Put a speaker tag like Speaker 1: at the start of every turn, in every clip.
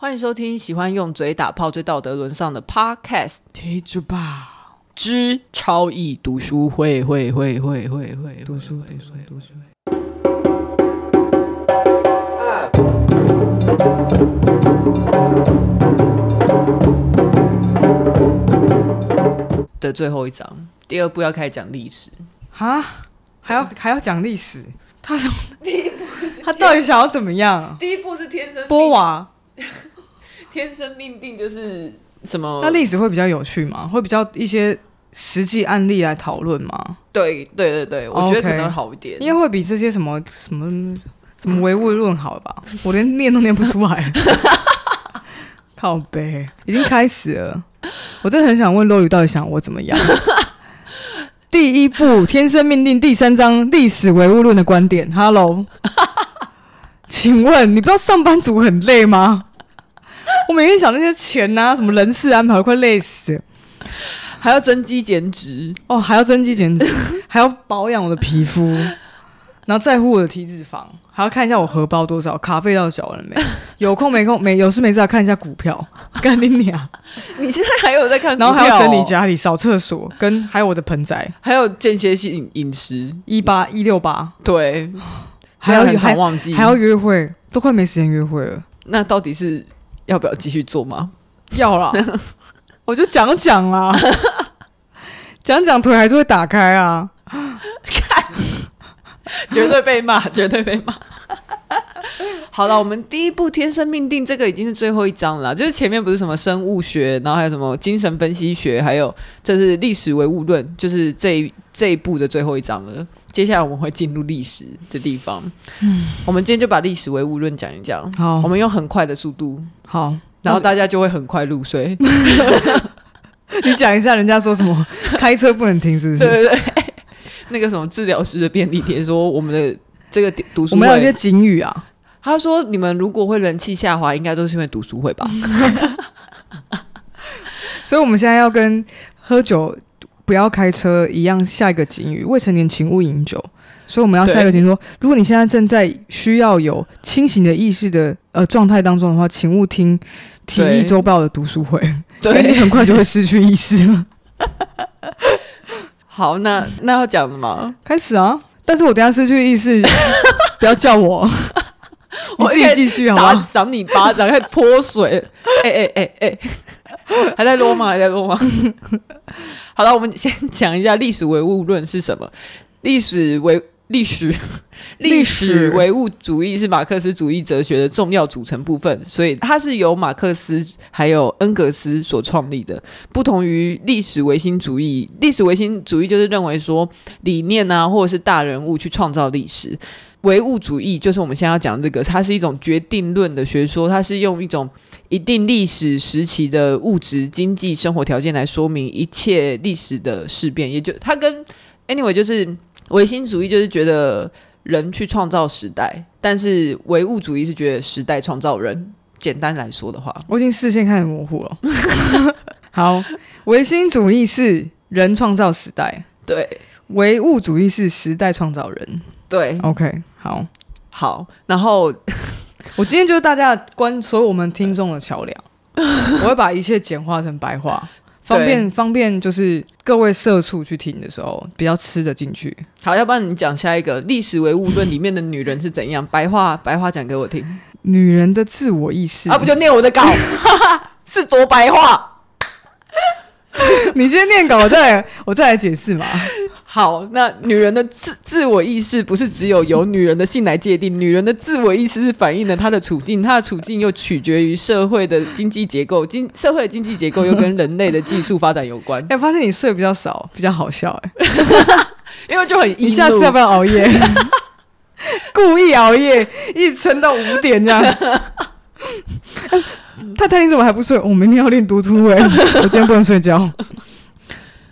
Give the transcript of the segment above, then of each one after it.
Speaker 1: 欢迎收听喜欢用嘴打炮、最道德沦丧的 Podcast，
Speaker 2: 听着吧，
Speaker 1: 之超易读书会会会会会会
Speaker 2: 读书读书读书。
Speaker 1: 的最后一章，第二部要开始讲历史。
Speaker 2: 哈，还要还要讲历史？他说 第一部，他到底想要怎么样？
Speaker 1: 第一部是天生
Speaker 2: 波娃。
Speaker 1: 天生命定就是什么？
Speaker 2: 那历史会比较有趣吗？会比较一些实际案例来讨论吗？
Speaker 1: 对对对对，我觉得可能会好一点，
Speaker 2: 应该会比这些什么什么什么唯物论好吧？我连念都念不出来，靠背，已经开始了。我真的很想问洛宇到底想我怎么样？第一部天生命定第三章历史唯物论的观点。Hello，请问你不知道上班族很累吗？我每天想那些钱呐、啊，什么人事安排，都快累死，
Speaker 1: 还要增肌减脂
Speaker 2: 哦，还要增肌减脂，还要保养我的皮肤，然后在乎我的体脂肪，还要看一下我荷包多少，卡费到缴了没？有空没空没有事没事要看一下股票，干你娘！
Speaker 1: 你现在还有在看股票、哦？
Speaker 2: 然后还要整理家里、扫厕所，跟还有我的盆栽，
Speaker 1: 还有间歇性饮食，
Speaker 2: 一八一六八，
Speaker 1: 对，
Speaker 2: 还要还忘记还要约会，都快没时间约会了。
Speaker 1: 那到底是？要不要继续做吗？
Speaker 2: 要啦，我就讲讲啦，讲讲腿还是会打开啊！看，
Speaker 1: 绝对被骂，绝对被骂。好了，我们第一部《天生命定》这个已经是最后一章了，就是前面不是什么生物学，然后还有什么精神分析学，还有这是历史唯物论，就是这一这一部的最后一章了。接下来我们会进入历史的地方。嗯，我们今天就把历史唯物论讲一讲。好，我们用很快的速度。
Speaker 2: 好，
Speaker 1: 然后大家就会很快入睡。
Speaker 2: 你讲一下，人家说什么？开车不能停，是不是？
Speaker 1: 对对对。那个什么治疗师的便利贴说，我们的这个读书会，
Speaker 2: 我们有一些警语啊。
Speaker 1: 他说，你们如果会人气下滑，应该都是因为读书会吧？
Speaker 2: 所以，我们现在要跟喝酒不要开车一样，下一个警语：未成年请勿饮酒。所以我们要下一个警语说，如果你现在正在需要有清醒的意识的呃状态当中的话，请勿听《体育周报》的读书会，对，因为你很快就会失去意识了。
Speaker 1: 好，那那要讲什么？
Speaker 2: 开始啊！但是我等下失去意识，不要叫我，我自己继续好吧？
Speaker 1: 赏你巴掌，还泼水，哎哎哎哎，还在落吗？还在落吗？好了，我们先讲一下历史唯物论是什么？历史唯历史，历史唯物主义是马克思主义哲学的重要组成部分，所以它是由马克思还有恩格斯所创立的。不同于历史唯心主义，历史唯心主义就是认为说理念啊，或者是大人物去创造历史。唯物主义就是我们现在要讲这个，它是一种决定论的学说，它是用一种一定历史时期的物质、经济、生活条件来说明一切历史的事变，也就它跟 anyway 就是。唯心主义就是觉得人去创造时代，但是唯物主义是觉得时代创造人。简单来说的话，
Speaker 2: 我已经视线开始模糊了。好，唯心主义是人创造时代，
Speaker 1: 对；
Speaker 2: 唯物主义是时代创造人，
Speaker 1: 对。
Speaker 2: OK，好，
Speaker 1: 好。然后
Speaker 2: 我今天就是大家关所有我们听众的桥梁，我会把一切简化成白话。方便方便，就是各位社畜去听的时候比较吃得进去。
Speaker 1: 好，要不然你讲下一个历史唯物论里面的女人是怎样？白话白话讲给我听。
Speaker 2: 女人的自我意识
Speaker 1: 啊，不就念我的稿？是多白话？
Speaker 2: 你先念稿，我再来我再来解释嘛。
Speaker 1: 好，那女人的自自我意识不是只有由女人的性来界定，女人的自我意识是反映了她的处境，她的处境又取决于社会的经济结构，经社会的经济结构又跟人类的技术发展有关。
Speaker 2: 哎、欸，发现你睡比较少，比较好笑哎、欸，
Speaker 1: 因为就很，
Speaker 2: 你下次要不要熬夜？故意熬夜，一直撑到五点这样。太太，你怎么还不睡？我明天要练读书哎，我今天不能睡觉。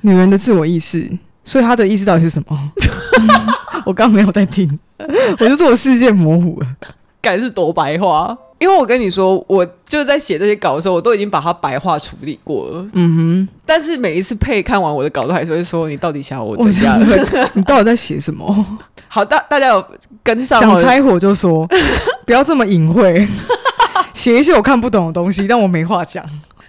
Speaker 2: 女人的自我意识。所以他的意思到底是什么？我刚没有在听，我就说我世界模糊了，
Speaker 1: 该是多白话。因为我跟你说，我就在写这些稿的时候，我都已经把它白话处理过了。嗯哼。但是每一次配看完我的稿，都还是会说：“你到底想要我怎样？
Speaker 2: 你到底在写什么？”
Speaker 1: 好，大大家有跟上？
Speaker 2: 想拆火就说，不要这么隐晦。写一些我看不懂的东西，但我没话讲，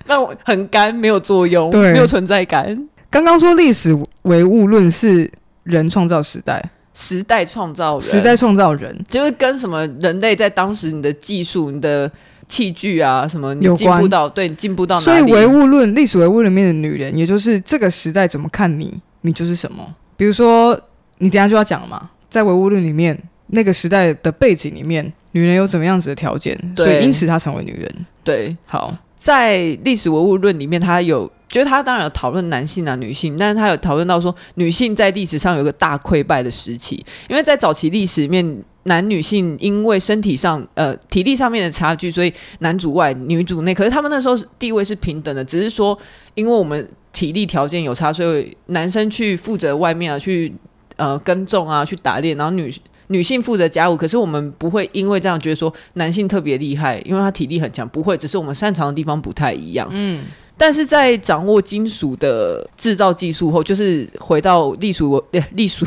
Speaker 1: 那我很干，没有作用，
Speaker 2: 对
Speaker 1: 没有存在感。
Speaker 2: 刚刚说历史唯物论是人创造时代，
Speaker 1: 时代创造人，
Speaker 2: 时代创造人，
Speaker 1: 就是跟什么人类在当时你的技术、你的器具啊什么你进步到对进步到哪里？
Speaker 2: 所以唯物论历史唯物里面的女人，也就是这个时代怎么看你，你就是什么。比如说，你等下就要讲嘛，在唯物论里面，那个时代的背景里面，女人有怎么样子的条件，所以因此她成为女人。
Speaker 1: 对，
Speaker 2: 好，
Speaker 1: 在历史唯物论里面，她有，觉得他当然有讨论男性啊、女性，但是他有讨论到说，女性在历史上有一个大溃败的时期，因为在早期历史里面，男女性因为身体上呃体力上面的差距，所以男主外女主内，可是他们那时候地位是平等的，只是说因为我们。体力条件有差，所以男生去负责外面啊，去呃耕种啊，去打猎，然后女女性负责家务。可是我们不会因为这样觉得说男性特别厉害，因为他 体力很强，不会，只是我们擅长的地方不太一样。嗯。但是在掌握金属的制造技术后，就是回到历史唯 历史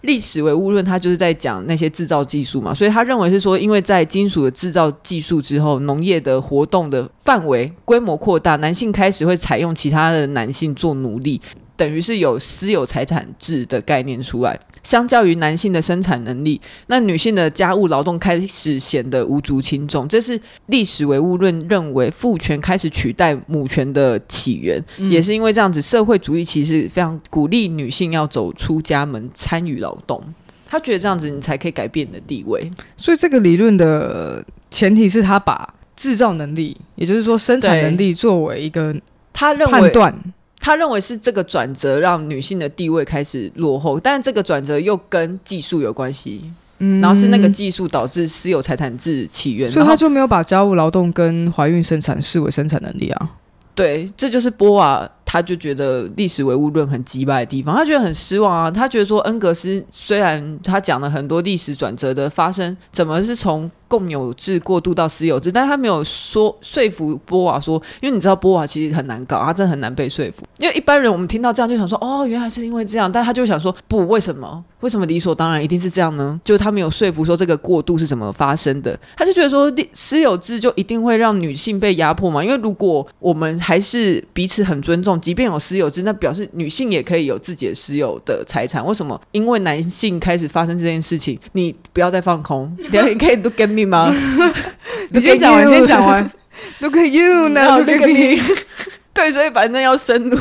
Speaker 1: 历史唯物论，他就是在讲那些制造技术嘛。所以他认为是说，因为在金属的制造技术之后，农业的活动的范围规模扩大，男性开始会采用其他的男性做奴隶。等于是有私有财产制的概念出来，相较于男性的生产能力，那女性的家务劳动开始显得无足轻重。这是历史唯物论认为父权开始取代母权的起源，嗯、也是因为这样子，社会主义其实非常鼓励女性要走出家门参与劳动。他觉得这样子你才可以改变你的地位。
Speaker 2: 所以这个理论的前提是他把制造能力，也就是说生产能力作为一个他认为判断。
Speaker 1: 他认为是这个转折让女性的地位开始落后，但是这个转折又跟技术有关系，嗯，然后是那个技术导致私有财产制起源，
Speaker 2: 所以他就没有把家务劳动跟怀孕生产视为生产能力啊。
Speaker 1: 对，这就是波瓦，他就觉得历史唯物论很击败的地方，他觉得很失望啊。他觉得说恩格斯虽然他讲了很多历史转折的发生，怎么是从共有制过渡到私有制，但他没有说说服波瓦说，因为你知道波瓦其实很难搞，他真的很难被说服。因为一般人我们听到这样就想说，哦，原来是因为这样，但他就想说，不，为什么？为什么理所当然一定是这样呢？就是他没有说服说这个过渡是怎么发生的，他就觉得说私有制就一定会让女性被压迫嘛？因为如果我们还是彼此很尊重，即便有私有制，那表示女性也可以有自己的私有的财产。为什么？因为男性开始发生这件事情，你不要再放空，你可以都跟 me 吗？
Speaker 2: 你先讲完，你先讲完。Look at you now, look at me。
Speaker 1: 对，所以反正要深入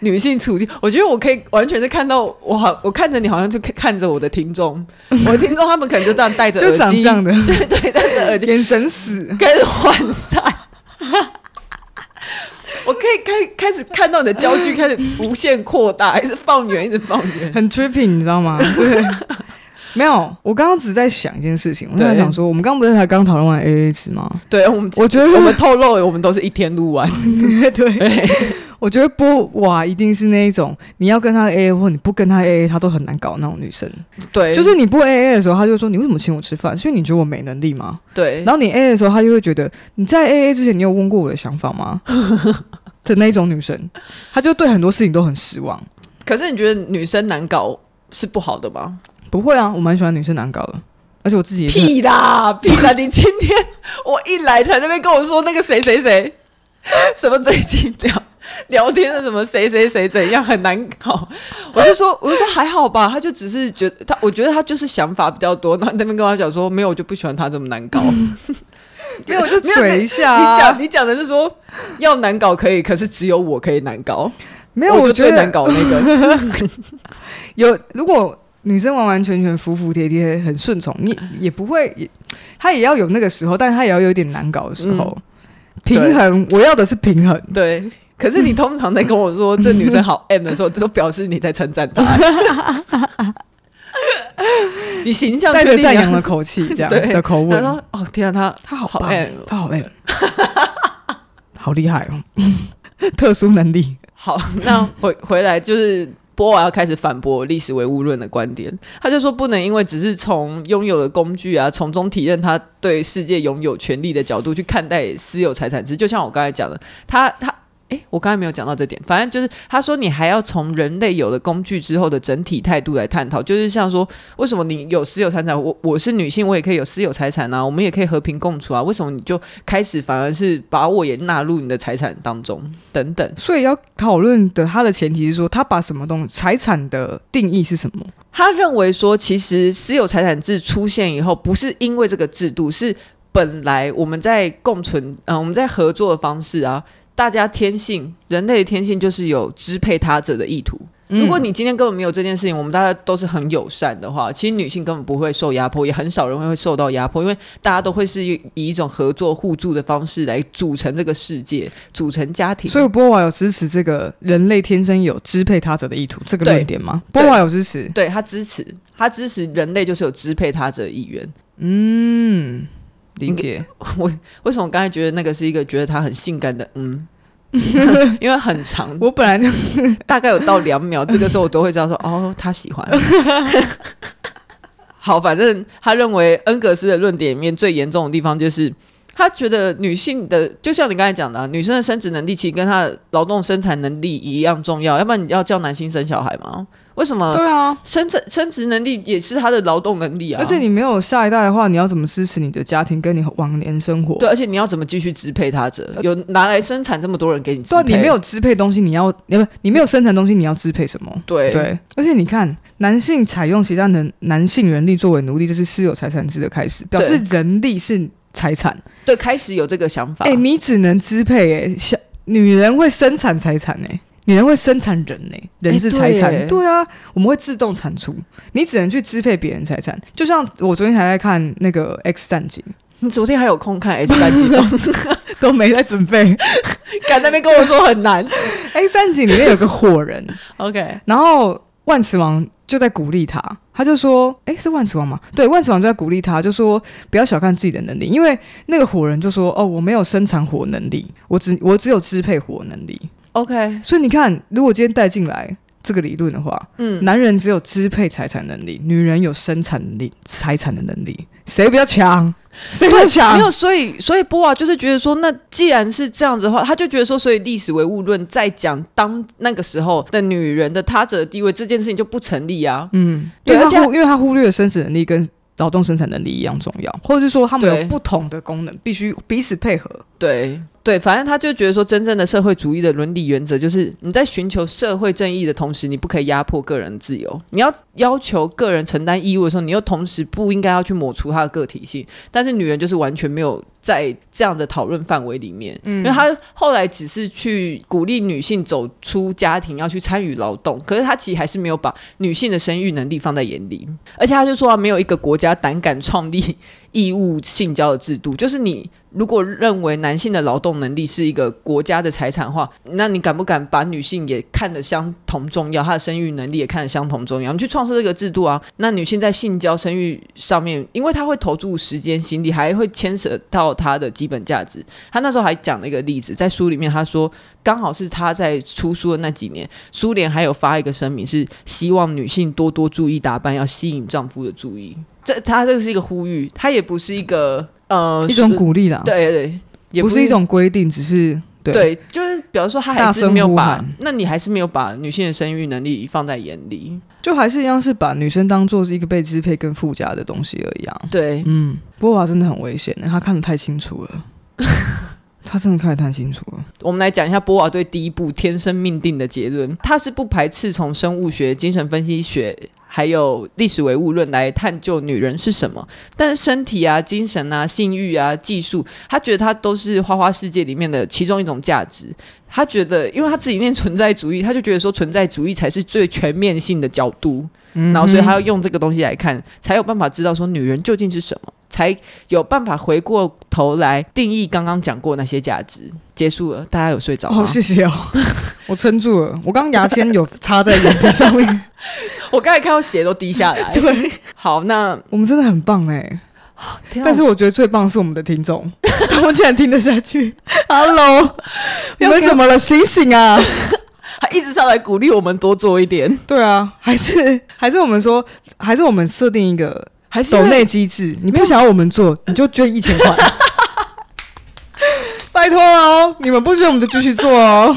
Speaker 1: 女性处境，我觉得我可以完全是看到我好，我看着你好像就看着我的听众，我的听众他们可能就这样戴着耳机，
Speaker 2: 就长这样的，
Speaker 1: 对对，戴着耳机，
Speaker 2: 眼神死，
Speaker 1: 开始涣散。我可以开开始看到你的焦距开始无限扩大，还是放远，一直放远，
Speaker 2: 很 tripping，你知道吗？对。没有，我刚刚只是在想一件事情，我在想说，我们刚刚不是才刚讨论完 AA 制吗？
Speaker 1: 对，我们我觉得我们透露，我们都是一天录完。
Speaker 2: 对，对我觉得波娃一定是那一种，你要跟他 AA 或你不跟他 AA，他都很难搞那种女生。
Speaker 1: 对，
Speaker 2: 就是你不 AA 的时候，他就说你为什么请我吃饭？所以你觉得我没能力吗？
Speaker 1: 对。
Speaker 2: 然后你 AA 的时候，他就会觉得你在 AA 之前，你有问过我的想法吗？的那种女生，他就对很多事情都很失望。
Speaker 1: 可是你觉得女生难搞是不好的吗？
Speaker 2: 不会啊，我蛮喜欢女生难搞的，而且我自己
Speaker 1: 屁啦屁啦！你今天我一来才那边跟我说那个谁谁谁，什么最近聊聊天的什么谁谁谁怎样很难搞，我就说我就说还好吧，他就只是觉得他，我觉得他就是想法比较多，然后那边跟他讲说没有，我就不喜欢他这么难搞，
Speaker 2: 没有就 嘴一下、啊。
Speaker 1: 你讲你讲的是说要难搞可以，可是只有我可以难搞，
Speaker 2: 没有
Speaker 1: 我就最难搞那个
Speaker 2: 有如果。女生完完全全服服帖帖，很顺从，你也不会，也她也要有那个时候，但是她也要有点难搞的时候，嗯、平衡。我要的是平衡。
Speaker 1: 对，可是你通常在跟我说这女生好 M 的时候，就表示你在称赞她。你形象
Speaker 2: 带着赞扬的口气，这样对的口吻。
Speaker 1: 说：“哦，天啊，她她好 M，
Speaker 2: 她好 M，好厉害哦，特殊能力。”
Speaker 1: 好，那回回来就是。波尔要开始反驳历史唯物论的观点，他就说不能因为只是从拥有的工具啊，从中体认他对世界拥有权利的角度去看待私有财产制。就像我刚才讲的，他他诶，我刚才没有讲到这点，反正就是他说你还要从人类有了工具之后的整体态度来探讨，就是像说为什么你有私有财产，我我是女性，我也可以有私有财产啊，我们也可以和平共处啊，为什么你就开始反而是把我也纳入你的财产当中等等？
Speaker 2: 所以要讨论的他的前提是说，他把什么东西财产的定义是什么？
Speaker 1: 他认为说，其实私有财产制出现以后，不是因为这个制度，是本来我们在共存，嗯、呃，我们在合作的方式啊。大家天性，人类的天性就是有支配他者的意图。嗯、如果你今天根本没有这件事情，我们大家都是很友善的话，其实女性根本不会受压迫，也很少人会受到压迫，因为大家都会是以一种合作互助的方式来组成这个世界，组成家庭。
Speaker 2: 所以波娃有支持这个人类天生有支配他者的意图这个论点吗？波娃有支持，
Speaker 1: 对，他支持，他支持人类就是有支配他者的意愿。
Speaker 2: 嗯。理解
Speaker 1: 我为什么刚才觉得那个是一个觉得他很性感的嗯，因为很长，
Speaker 2: 我本来就
Speaker 1: 大概有到两秒，这个时候我都会知道说哦，他喜欢。好，反正他认为恩格斯的论点里面最严重的地方就是他觉得女性的，就像你刚才讲的，女生的生殖能力其实跟她的劳动生产能力一样重要，要不然你要叫男性生小孩吗？为什么？
Speaker 2: 对啊，
Speaker 1: 生殖生殖能力也是他的劳动能力啊。
Speaker 2: 而且你没有下一代的话，你要怎么支持你的家庭跟你往年生活？
Speaker 1: 对，而且你要怎么继续支配他者？有拿来生产这么多人给你支配？
Speaker 2: 对，你没有支配东西，你要你不你没有生产东西，你要支配什么？
Speaker 1: 对
Speaker 2: 对。而且你看，男性采用其他能男性人力作为奴隶，这是私有财产制的开始，表示人力是财产。
Speaker 1: 对，开始有这个想法。
Speaker 2: 哎、欸，你只能支配哎、欸，小女人会生产财产哎。女人会生产人呢、欸，人是财产、欸对，对啊，我们会自动产出，你只能去支配别人财产。就像我昨天还在看那个《X 战警》，
Speaker 1: 你昨天还有空看《X 战警》
Speaker 2: 都没在准备，
Speaker 1: 敢在那边跟我说很难。
Speaker 2: 《X 战警》里面有个火人
Speaker 1: ，OK，
Speaker 2: 然后万磁王就在鼓励他，他就说：“哎、欸，是万磁王吗？”对，万磁王就在鼓励他，就说：“不要小看自己的能力，因为那个火人就说：‘哦，我没有生产火能力，我只我只有支配火能力。’
Speaker 1: OK，所
Speaker 2: 以你看，如果今天带进来这个理论的话，嗯，男人只有支配财产能力，女人有生产能力、财产的能力，谁比较强？谁比较强？
Speaker 1: 没有，所以所以波娃就是觉得说，那既然是这样子的话，他就觉得说，所以历史唯物论在讲当那个时候的女人的他者的地位这件事情就不成立啊。
Speaker 2: 嗯，对，而且因为他忽略了生殖能力跟劳动生产能力一样重要，或者是说他们有不同的功能，必须彼此配合。
Speaker 1: 对。对，反正他就觉得说，真正的社会主义的伦理原则就是，你在寻求社会正义的同时，你不可以压迫个人自由。你要要求个人承担义务的时候，你又同时不应该要去抹除他的个体性。但是女人就是完全没有在这样的讨论范围里面，嗯，因为他后来只是去鼓励女性走出家庭，要去参与劳动。可是他其实还是没有把女性的生育能力放在眼里，而且他就说，没有一个国家胆敢创立义务性交的制度，就是你。如果认为男性的劳动能力是一个国家的财产的话，那你敢不敢把女性也看得相同重要？她的生育能力也看得相同重要？你去创设这个制度啊？那女性在性交、生育上面，因为她会投注时间、心力，还会牵扯到她的基本价值。她那时候还讲了一个例子，在书里面她说，刚好是她在出书的那几年，苏联还有发一个声明，是希望女性多多注意打扮，要吸引丈夫的注意。这他这个是一个呼吁，他也不是一个。呃，
Speaker 2: 一种鼓励啦，
Speaker 1: 对对，也
Speaker 2: 不是一种规定，只是对，
Speaker 1: 对，就是比如说他还是没有把，那你还是没有把女性的生育能力放在眼里，
Speaker 2: 就还是一样是把女生当做是一个被支配跟附加的东西而已啊。
Speaker 1: 对，
Speaker 2: 嗯，波娃真的很危险，他看得太清楚了，他真的看得太清楚了。
Speaker 1: 我们来讲一下波娃对第一部天生命定的结论，他是不排斥从生物学、精神分析学。还有历史唯物论来探究女人是什么，但是身体啊、精神啊、性欲啊、技术，他觉得他都是花花世界里面的其中一种价值。他觉得，因为他自己念存在主义，他就觉得说存在主义才是最全面性的角度，嗯、然后所以他要用这个东西来看，才有办法知道说女人究竟是什么，才有办法回过头来定义刚刚讲过那些价值。结束了，大家有睡着吗？
Speaker 2: 好、哦，谢谢哦，我撑住了。我刚刚牙签有插在眼皮上面，
Speaker 1: 我刚才看到血都滴下来。
Speaker 2: 对，
Speaker 1: 好，那
Speaker 2: 我们真的很棒哎。但是我觉得最棒是我们的听众，他们竟然听得下去。Hello，你们怎么了？醒醒啊！
Speaker 1: 还一直上来鼓励我们多做一点。
Speaker 2: 对啊，还是还是我们说，还是我们设定一个还是抖内机制。你不想要我们做，你就捐一千块。拜托哦，你们不喜欢我们就继续做哦。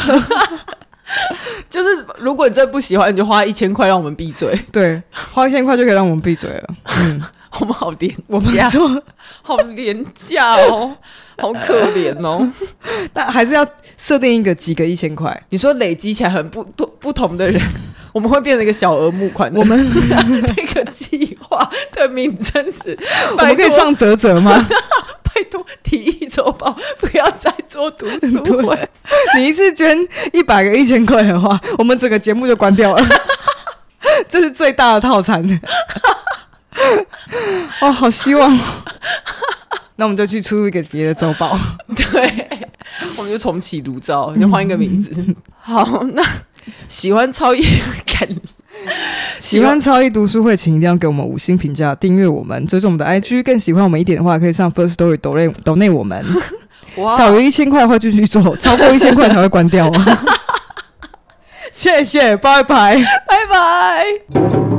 Speaker 1: 就是如果你真的不喜欢，你就花一千块让我们闭嘴。
Speaker 2: 对，花一千块就可以让我们闭嘴了。嗯，
Speaker 1: 我们好廉，
Speaker 2: 我们说
Speaker 1: 好廉价哦，好可怜哦。
Speaker 2: 那还是要设定一个几个一千块？
Speaker 1: 你说累积起来很不不不同的人，我们会变成一个小额募款。
Speaker 2: 我们
Speaker 1: 那个计划的名称是，
Speaker 2: 我们可以上折折吗？
Speaker 1: 拜托，提议周报不要再做读书会。
Speaker 2: 你一次捐一百个一千块的话，我们整个节目就关掉了。这是最大的套餐。哦，好希望。那我们就去出一个别的周报。
Speaker 1: 对，我们就重启炉灶，就换一个名字。好，那喜欢超易看。
Speaker 2: 喜欢超一读书会，请一定要给我们五星评价，订阅我们，追踪我们的 IG。更喜欢我们一点的话，可以上 First Story 抖内抖内我们。哇小于一千块的话继续做，超过一千块才会关掉。谢谢，拜拜，
Speaker 1: 拜拜。